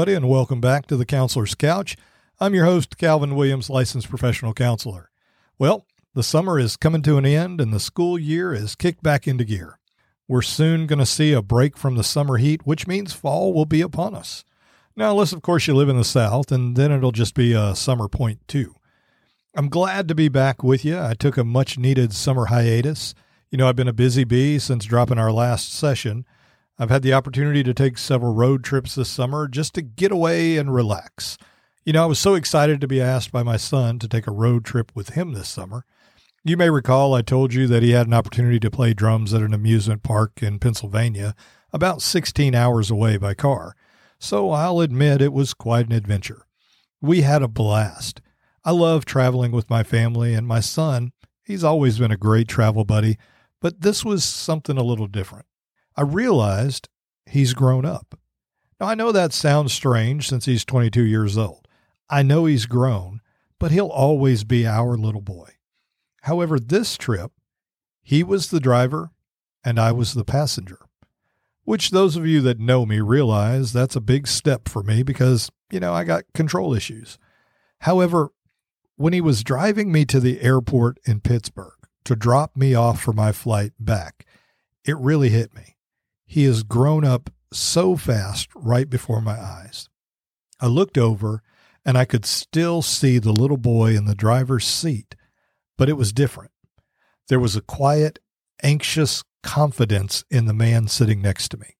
Everybody, and welcome back to the Counselor's Couch. I'm your host, Calvin Williams, licensed professional counselor. Well, the summer is coming to an end and the school year is kicked back into gear. We're soon going to see a break from the summer heat, which means fall will be upon us. Now, unless, of course, you live in the South, and then it'll just be a summer point, too. I'm glad to be back with you. I took a much needed summer hiatus. You know, I've been a busy bee since dropping our last session. I've had the opportunity to take several road trips this summer just to get away and relax. You know, I was so excited to be asked by my son to take a road trip with him this summer. You may recall I told you that he had an opportunity to play drums at an amusement park in Pennsylvania, about 16 hours away by car. So I'll admit it was quite an adventure. We had a blast. I love traveling with my family and my son. He's always been a great travel buddy, but this was something a little different. I realized he's grown up. Now, I know that sounds strange since he's 22 years old. I know he's grown, but he'll always be our little boy. However, this trip, he was the driver and I was the passenger, which those of you that know me realize that's a big step for me because, you know, I got control issues. However, when he was driving me to the airport in Pittsburgh to drop me off for my flight back, it really hit me. He has grown up so fast right before my eyes. I looked over and I could still see the little boy in the driver's seat but it was different. There was a quiet, anxious confidence in the man sitting next to me.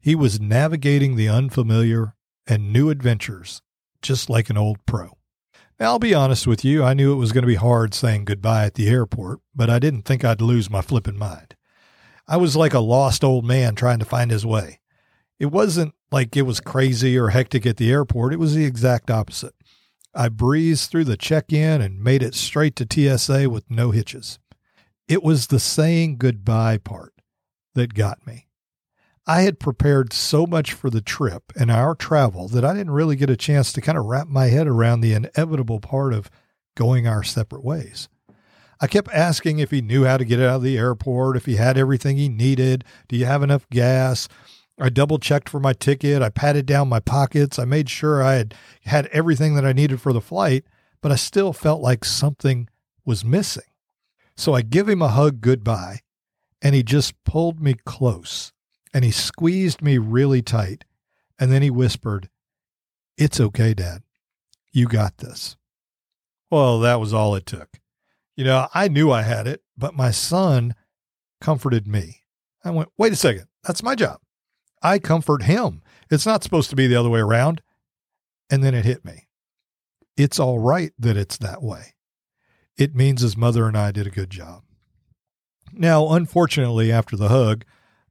He was navigating the unfamiliar and new adventures just like an old pro. Now, I'll be honest with you, I knew it was going to be hard saying goodbye at the airport, but I didn't think I'd lose my flippin' mind. I was like a lost old man trying to find his way. It wasn't like it was crazy or hectic at the airport, it was the exact opposite. I breezed through the check in and made it straight to TSA with no hitches. It was the saying goodbye part that got me. I had prepared so much for the trip and our travel that I didn't really get a chance to kind of wrap my head around the inevitable part of going our separate ways. I kept asking if he knew how to get out of the airport, if he had everything he needed. Do you have enough gas? I double checked for my ticket. I patted down my pockets. I made sure I had had everything that I needed for the flight, but I still felt like something was missing. So I give him a hug goodbye, and he just pulled me close and he squeezed me really tight. And then he whispered, It's okay, Dad. You got this. Well, that was all it took. You know, I knew I had it, but my son comforted me. I went, Wait a second. That's my job. I comfort him. It's not supposed to be the other way around. And then it hit me. It's all right that it's that way. It means his mother and I did a good job. Now, unfortunately, after the hug,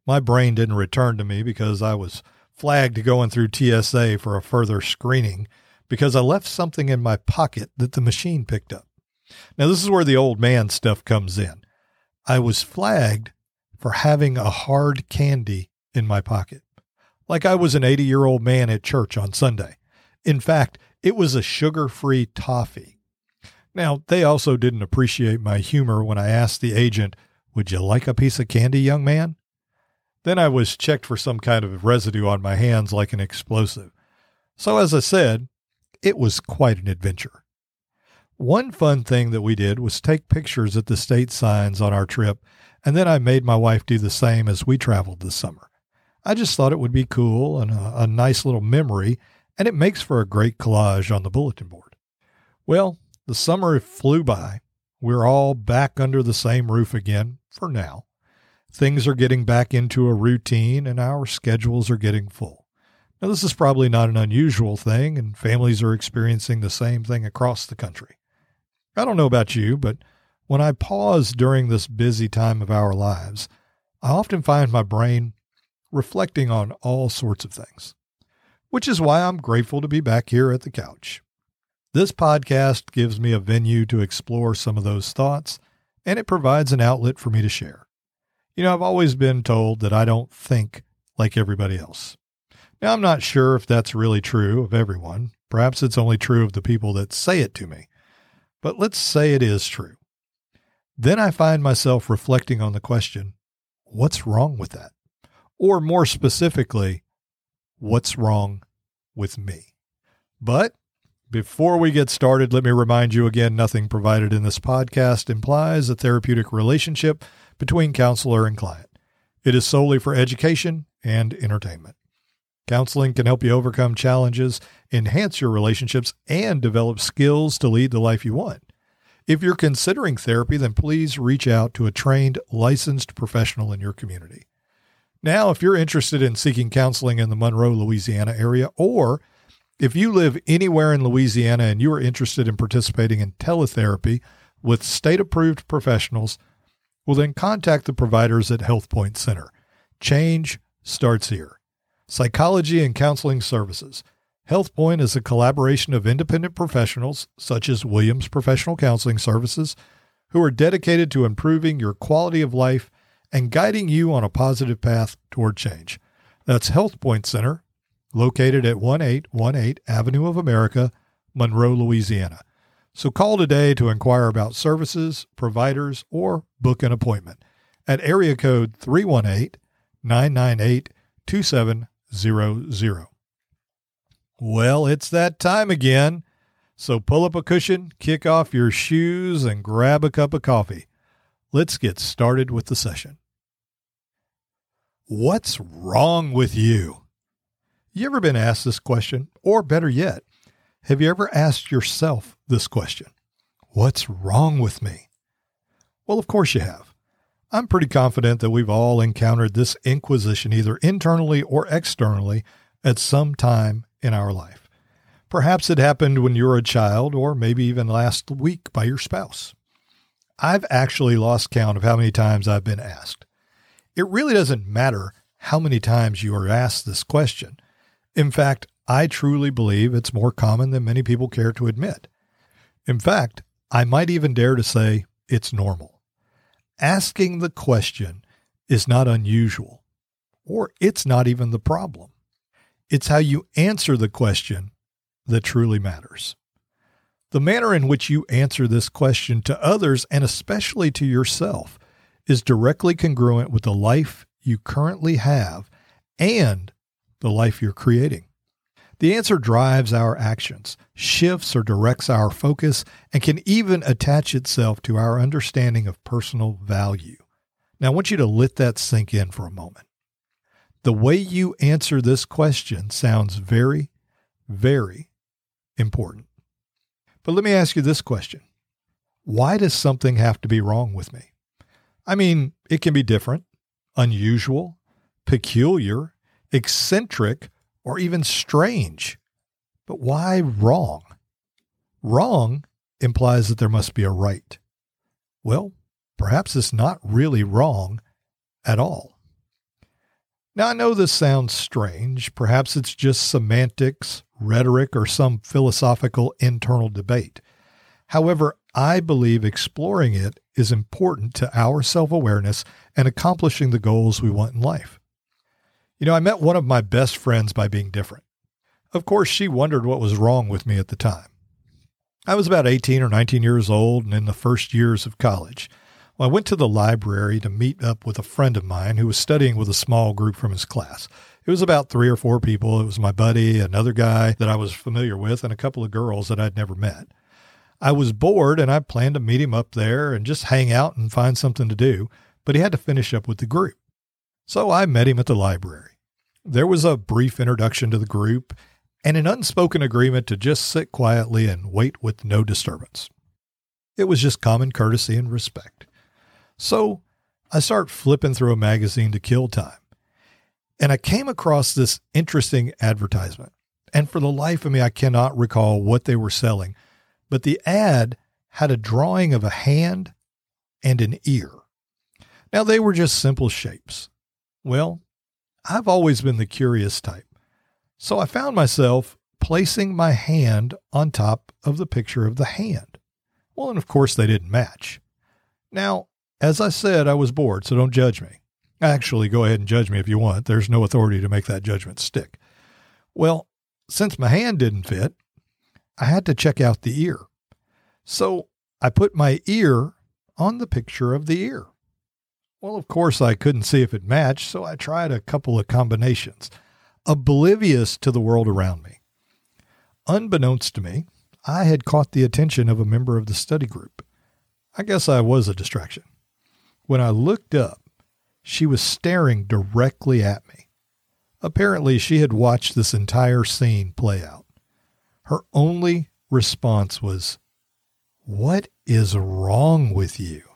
my brain didn't return to me because I was flagged going through TSA for a further screening because I left something in my pocket that the machine picked up. Now, this is where the old man stuff comes in. I was flagged for having a hard candy in my pocket, like I was an 80 year old man at church on Sunday. In fact, it was a sugar free toffee. Now, they also didn't appreciate my humor when I asked the agent, Would you like a piece of candy, young man? Then I was checked for some kind of residue on my hands like an explosive. So, as I said, it was quite an adventure. One fun thing that we did was take pictures at the state signs on our trip, and then I made my wife do the same as we traveled this summer. I just thought it would be cool and a, a nice little memory, and it makes for a great collage on the bulletin board. Well, the summer flew by. We're all back under the same roof again for now. Things are getting back into a routine and our schedules are getting full. Now, this is probably not an unusual thing, and families are experiencing the same thing across the country. I don't know about you, but when I pause during this busy time of our lives, I often find my brain reflecting on all sorts of things, which is why I'm grateful to be back here at the couch. This podcast gives me a venue to explore some of those thoughts, and it provides an outlet for me to share. You know, I've always been told that I don't think like everybody else. Now, I'm not sure if that's really true of everyone. Perhaps it's only true of the people that say it to me. But let's say it is true. Then I find myself reflecting on the question what's wrong with that? Or more specifically, what's wrong with me. But before we get started, let me remind you again nothing provided in this podcast implies a therapeutic relationship between counselor and client. It is solely for education and entertainment. Counseling can help you overcome challenges, enhance your relationships, and develop skills to lead the life you want. If you're considering therapy, then please reach out to a trained, licensed professional in your community. Now, if you're interested in seeking counseling in the Monroe, Louisiana area, or if you live anywhere in Louisiana and you are interested in participating in teletherapy with state approved professionals, well, then contact the providers at HealthPoint Center. Change starts here. Psychology and Counseling Services. HealthPoint is a collaboration of independent professionals, such as Williams Professional Counseling Services, who are dedicated to improving your quality of life and guiding you on a positive path toward change. That's HealthPoint Center, located at 1818 Avenue of America, Monroe, Louisiana. So call today to inquire about services, providers, or book an appointment at area code 318 998 2700. Well, it's that time again. So pull up a cushion, kick off your shoes, and grab a cup of coffee. Let's get started with the session. What's wrong with you? You ever been asked this question? Or better yet, have you ever asked yourself this question? What's wrong with me? Well, of course you have. I'm pretty confident that we've all encountered this inquisition either internally or externally at some time in our life. Perhaps it happened when you were a child, or maybe even last week by your spouse. I've actually lost count of how many times I've been asked. It really doesn't matter how many times you are asked this question. In fact, I truly believe it's more common than many people care to admit. In fact, I might even dare to say it's normal. Asking the question is not unusual, or it's not even the problem. It's how you answer the question that truly matters. The manner in which you answer this question to others and especially to yourself is directly congruent with the life you currently have and the life you're creating. The answer drives our actions, shifts or directs our focus, and can even attach itself to our understanding of personal value. Now, I want you to let that sink in for a moment. The way you answer this question sounds very, very important. But let me ask you this question Why does something have to be wrong with me? I mean, it can be different, unusual, peculiar, eccentric, or even strange. But why wrong? Wrong implies that there must be a right. Well, perhaps it's not really wrong at all. Now, I know this sounds strange. Perhaps it's just semantics, rhetoric, or some philosophical internal debate. However, I believe exploring it is important to our self awareness and accomplishing the goals we want in life. You know, I met one of my best friends by being different. Of course, she wondered what was wrong with me at the time. I was about 18 or 19 years old and in the first years of college. Well, I went to the library to meet up with a friend of mine who was studying with a small group from his class. It was about three or four people. It was my buddy, another guy that I was familiar with, and a couple of girls that I'd never met. I was bored and I planned to meet him up there and just hang out and find something to do, but he had to finish up with the group. So I met him at the library. There was a brief introduction to the group and an unspoken agreement to just sit quietly and wait with no disturbance. It was just common courtesy and respect. So I start flipping through a magazine to kill time. And I came across this interesting advertisement. And for the life of me, I cannot recall what they were selling, but the ad had a drawing of a hand and an ear. Now, they were just simple shapes. Well, I've always been the curious type. So I found myself placing my hand on top of the picture of the hand. Well, and of course, they didn't match. Now, as I said, I was bored, so don't judge me. Actually, go ahead and judge me if you want. There's no authority to make that judgment stick. Well, since my hand didn't fit, I had to check out the ear. So I put my ear on the picture of the ear. Well, of course, I couldn't see if it matched, so I tried a couple of combinations, oblivious to the world around me. unbeknownst to me, I had caught the attention of a member of the study group. I guess I was a distraction. When I looked up, she was staring directly at me. Apparently, she had watched this entire scene play out. Her only response was, What is wrong with you?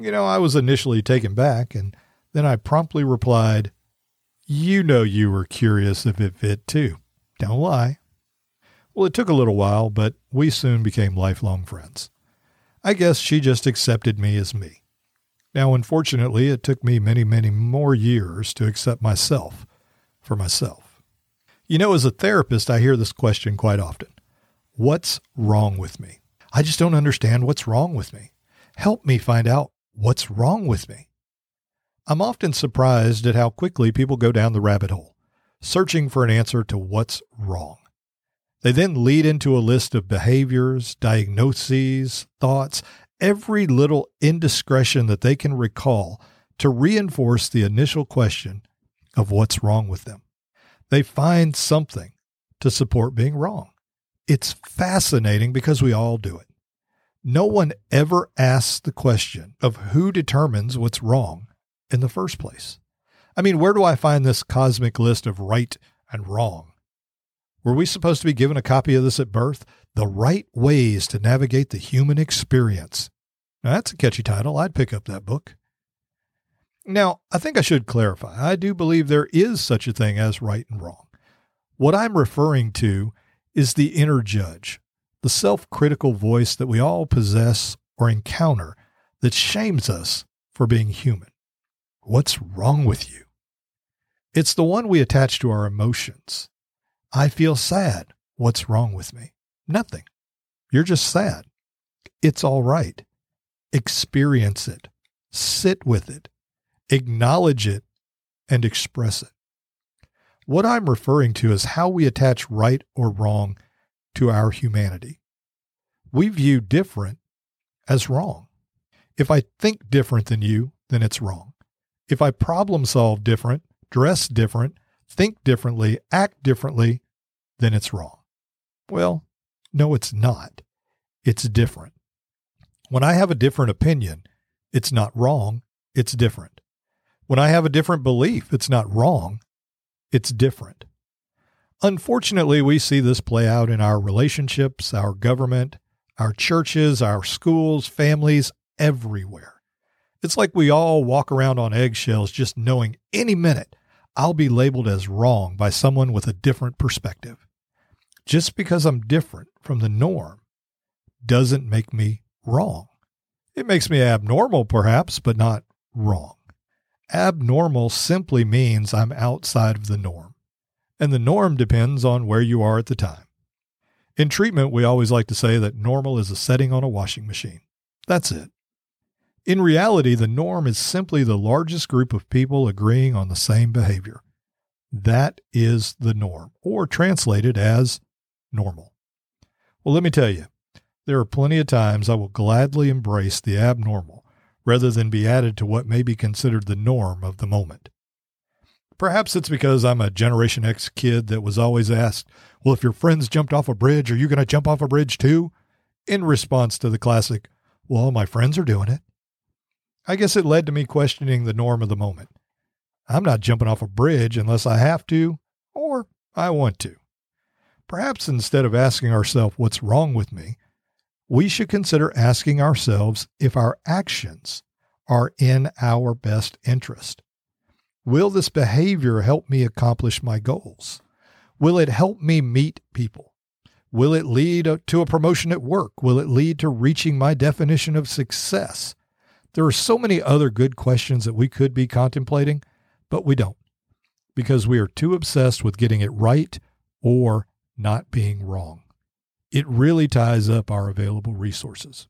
You know, I was initially taken back, and then I promptly replied, You know, you were curious if it fit too. Don't lie. Well, it took a little while, but we soon became lifelong friends. I guess she just accepted me as me. Now, unfortunately, it took me many, many more years to accept myself for myself. You know, as a therapist, I hear this question quite often What's wrong with me? I just don't understand what's wrong with me. Help me find out what's wrong with me. I'm often surprised at how quickly people go down the rabbit hole, searching for an answer to what's wrong. They then lead into a list of behaviors, diagnoses, thoughts, every little indiscretion that they can recall to reinforce the initial question of what's wrong with them. They find something to support being wrong. It's fascinating because we all do it. No one ever asks the question of who determines what's wrong in the first place. I mean, where do I find this cosmic list of right and wrong? Were we supposed to be given a copy of this at birth? The Right Ways to Navigate the Human Experience. Now, that's a catchy title. I'd pick up that book. Now, I think I should clarify. I do believe there is such a thing as right and wrong. What I'm referring to is the inner judge, the self critical voice that we all possess or encounter that shames us for being human. What's wrong with you? It's the one we attach to our emotions. I feel sad. What's wrong with me? Nothing. You're just sad. It's all right. Experience it, sit with it, acknowledge it, and express it. What I'm referring to is how we attach right or wrong to our humanity. We view different as wrong. If I think different than you, then it's wrong. If I problem solve different, dress different, think differently, act differently, then it's wrong. Well, no, it's not. It's different. When I have a different opinion, it's not wrong, it's different. When I have a different belief, it's not wrong, it's different. Unfortunately, we see this play out in our relationships, our government, our churches, our schools, families, everywhere. It's like we all walk around on eggshells just knowing any minute I'll be labeled as wrong by someone with a different perspective. Just because I'm different from the norm doesn't make me wrong. It makes me abnormal, perhaps, but not wrong. Abnormal simply means I'm outside of the norm and the norm depends on where you are at the time. In treatment, we always like to say that normal is a setting on a washing machine. That's it. In reality, the norm is simply the largest group of people agreeing on the same behavior. That is the norm, or translated as normal. Well, let me tell you, there are plenty of times I will gladly embrace the abnormal rather than be added to what may be considered the norm of the moment. Perhaps it's because I'm a Generation X kid that was always asked, Well, if your friends jumped off a bridge, are you going to jump off a bridge too? In response to the classic, Well, all my friends are doing it. I guess it led to me questioning the norm of the moment. I'm not jumping off a bridge unless I have to or I want to. Perhaps instead of asking ourselves what's wrong with me, we should consider asking ourselves if our actions are in our best interest. Will this behavior help me accomplish my goals? Will it help me meet people? Will it lead to a promotion at work? Will it lead to reaching my definition of success? There are so many other good questions that we could be contemplating, but we don't because we are too obsessed with getting it right or not being wrong. It really ties up our available resources.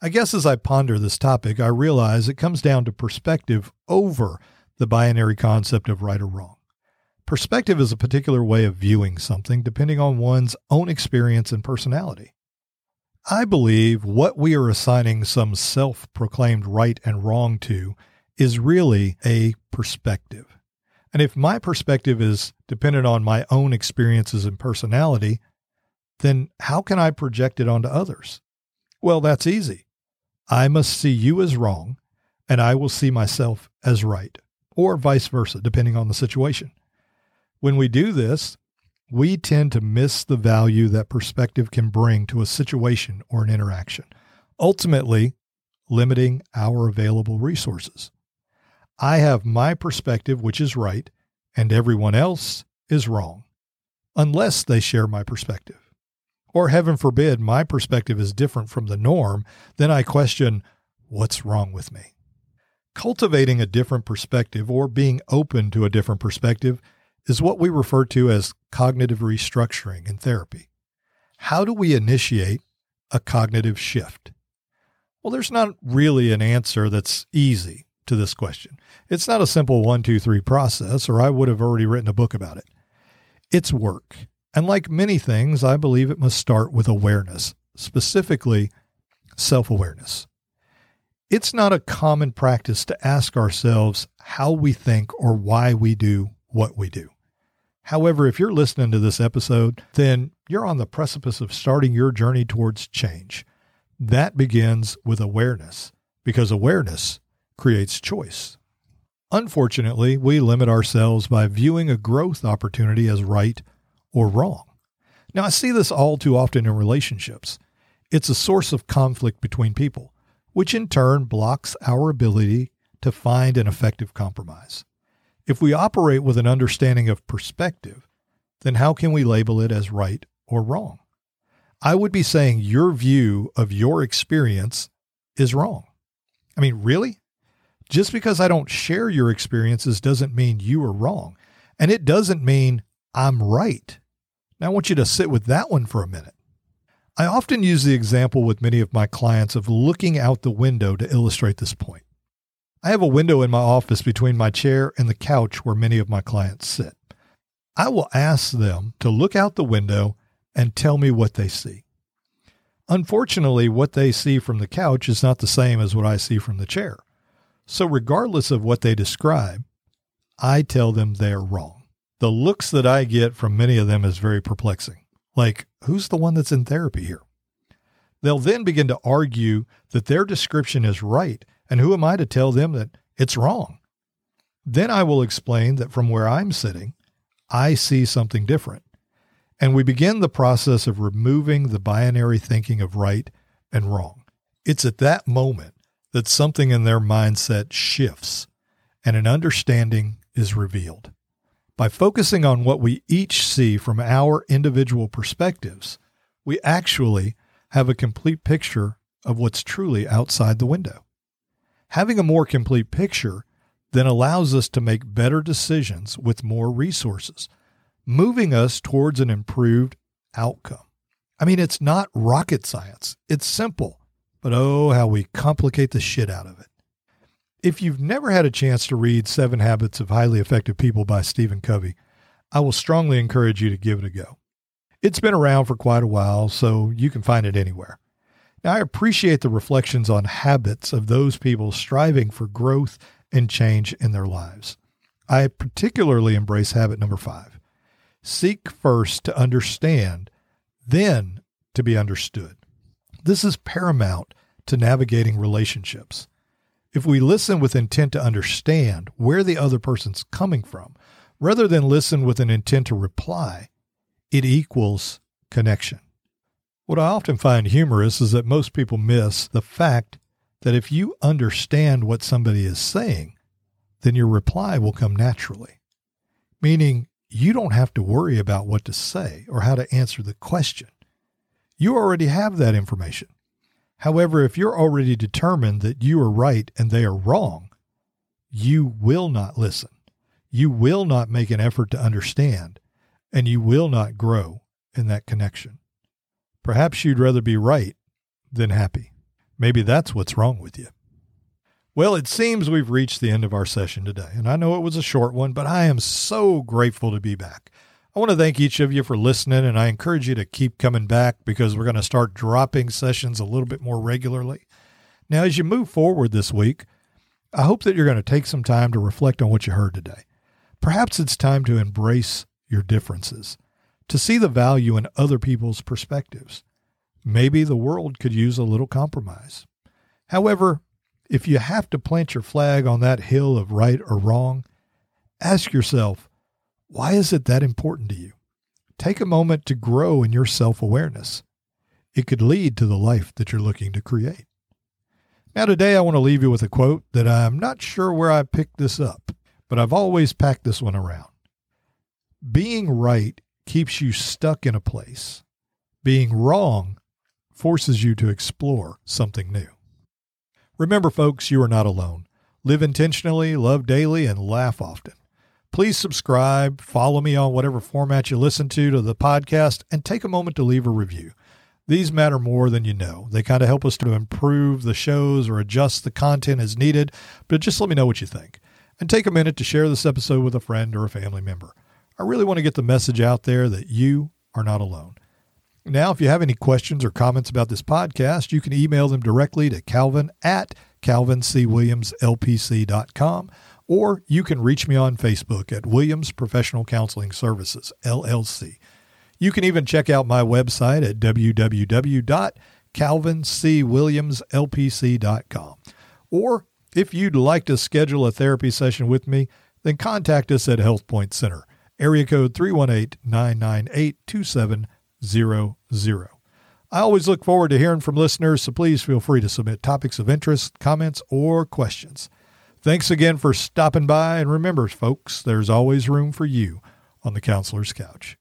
I guess as I ponder this topic, I realize it comes down to perspective over the binary concept of right or wrong. Perspective is a particular way of viewing something depending on one's own experience and personality. I believe what we are assigning some self proclaimed right and wrong to is really a perspective. And if my perspective is dependent on my own experiences and personality, then how can I project it onto others? Well, that's easy. I must see you as wrong, and I will see myself as right, or vice versa, depending on the situation. When we do this, we tend to miss the value that perspective can bring to a situation or an interaction, ultimately limiting our available resources. I have my perspective, which is right, and everyone else is wrong, unless they share my perspective. Or, heaven forbid, my perspective is different from the norm, then I question what's wrong with me. Cultivating a different perspective or being open to a different perspective is what we refer to as cognitive restructuring in therapy. How do we initiate a cognitive shift? Well, there's not really an answer that's easy to this question. It's not a simple one, two, three process, or I would have already written a book about it. It's work. And like many things, I believe it must start with awareness, specifically self awareness. It's not a common practice to ask ourselves how we think or why we do what we do. However, if you're listening to this episode, then you're on the precipice of starting your journey towards change. That begins with awareness, because awareness creates choice. Unfortunately, we limit ourselves by viewing a growth opportunity as right or wrong. Now, I see this all too often in relationships. It's a source of conflict between people, which in turn blocks our ability to find an effective compromise. If we operate with an understanding of perspective, then how can we label it as right or wrong? I would be saying your view of your experience is wrong. I mean, really? Just because I don't share your experiences doesn't mean you are wrong. And it doesn't mean I'm right. Now, I want you to sit with that one for a minute. I often use the example with many of my clients of looking out the window to illustrate this point. I have a window in my office between my chair and the couch where many of my clients sit. I will ask them to look out the window and tell me what they see. Unfortunately, what they see from the couch is not the same as what I see from the chair. So, regardless of what they describe, I tell them they're wrong. The looks that I get from many of them is very perplexing. Like, who's the one that's in therapy here? They'll then begin to argue that their description is right and who am I to tell them that it's wrong? Then I will explain that from where I'm sitting, I see something different. And we begin the process of removing the binary thinking of right and wrong. It's at that moment that something in their mindset shifts and an understanding is revealed. By focusing on what we each see from our individual perspectives, we actually have a complete picture of what's truly outside the window. Having a more complete picture then allows us to make better decisions with more resources, moving us towards an improved outcome. I mean, it's not rocket science, it's simple, but oh, how we complicate the shit out of it. If you've never had a chance to read Seven Habits of Highly Effective People by Stephen Covey, I will strongly encourage you to give it a go. It's been around for quite a while, so you can find it anywhere. Now, I appreciate the reflections on habits of those people striving for growth and change in their lives. I particularly embrace habit number five seek first to understand, then to be understood. This is paramount to navigating relationships. If we listen with intent to understand where the other person's coming from, rather than listen with an intent to reply, it equals connection. What I often find humorous is that most people miss the fact that if you understand what somebody is saying, then your reply will come naturally. Meaning, you don't have to worry about what to say or how to answer the question. You already have that information. However, if you're already determined that you are right and they are wrong, you will not listen. You will not make an effort to understand, and you will not grow in that connection. Perhaps you'd rather be right than happy. Maybe that's what's wrong with you. Well, it seems we've reached the end of our session today, and I know it was a short one, but I am so grateful to be back. I want to thank each of you for listening, and I encourage you to keep coming back because we're going to start dropping sessions a little bit more regularly. Now, as you move forward this week, I hope that you're going to take some time to reflect on what you heard today. Perhaps it's time to embrace your differences, to see the value in other people's perspectives. Maybe the world could use a little compromise. However, if you have to plant your flag on that hill of right or wrong, ask yourself, why is it that important to you? Take a moment to grow in your self awareness. It could lead to the life that you're looking to create. Now, today I want to leave you with a quote that I'm not sure where I picked this up, but I've always packed this one around. Being right keeps you stuck in a place, being wrong forces you to explore something new. Remember, folks, you are not alone. Live intentionally, love daily, and laugh often. Please subscribe, follow me on whatever format you listen to to the podcast, and take a moment to leave a review. These matter more than you know. They kind of help us to improve the shows or adjust the content as needed, but just let me know what you think. And take a minute to share this episode with a friend or a family member. I really want to get the message out there that you are not alone. Now, if you have any questions or comments about this podcast, you can email them directly to calvin at calvincwilliamslpc.com or you can reach me on Facebook at Williams Professional Counseling Services, LLC. You can even check out my website at www.calvincwilliamslpc.com. Or if you'd like to schedule a therapy session with me, then contact us at Health Point Center, area code 318 998 2700. I always look forward to hearing from listeners, so please feel free to submit topics of interest, comments, or questions. Thanks again for stopping by, and remember, folks, there's always room for you on the counselor's couch.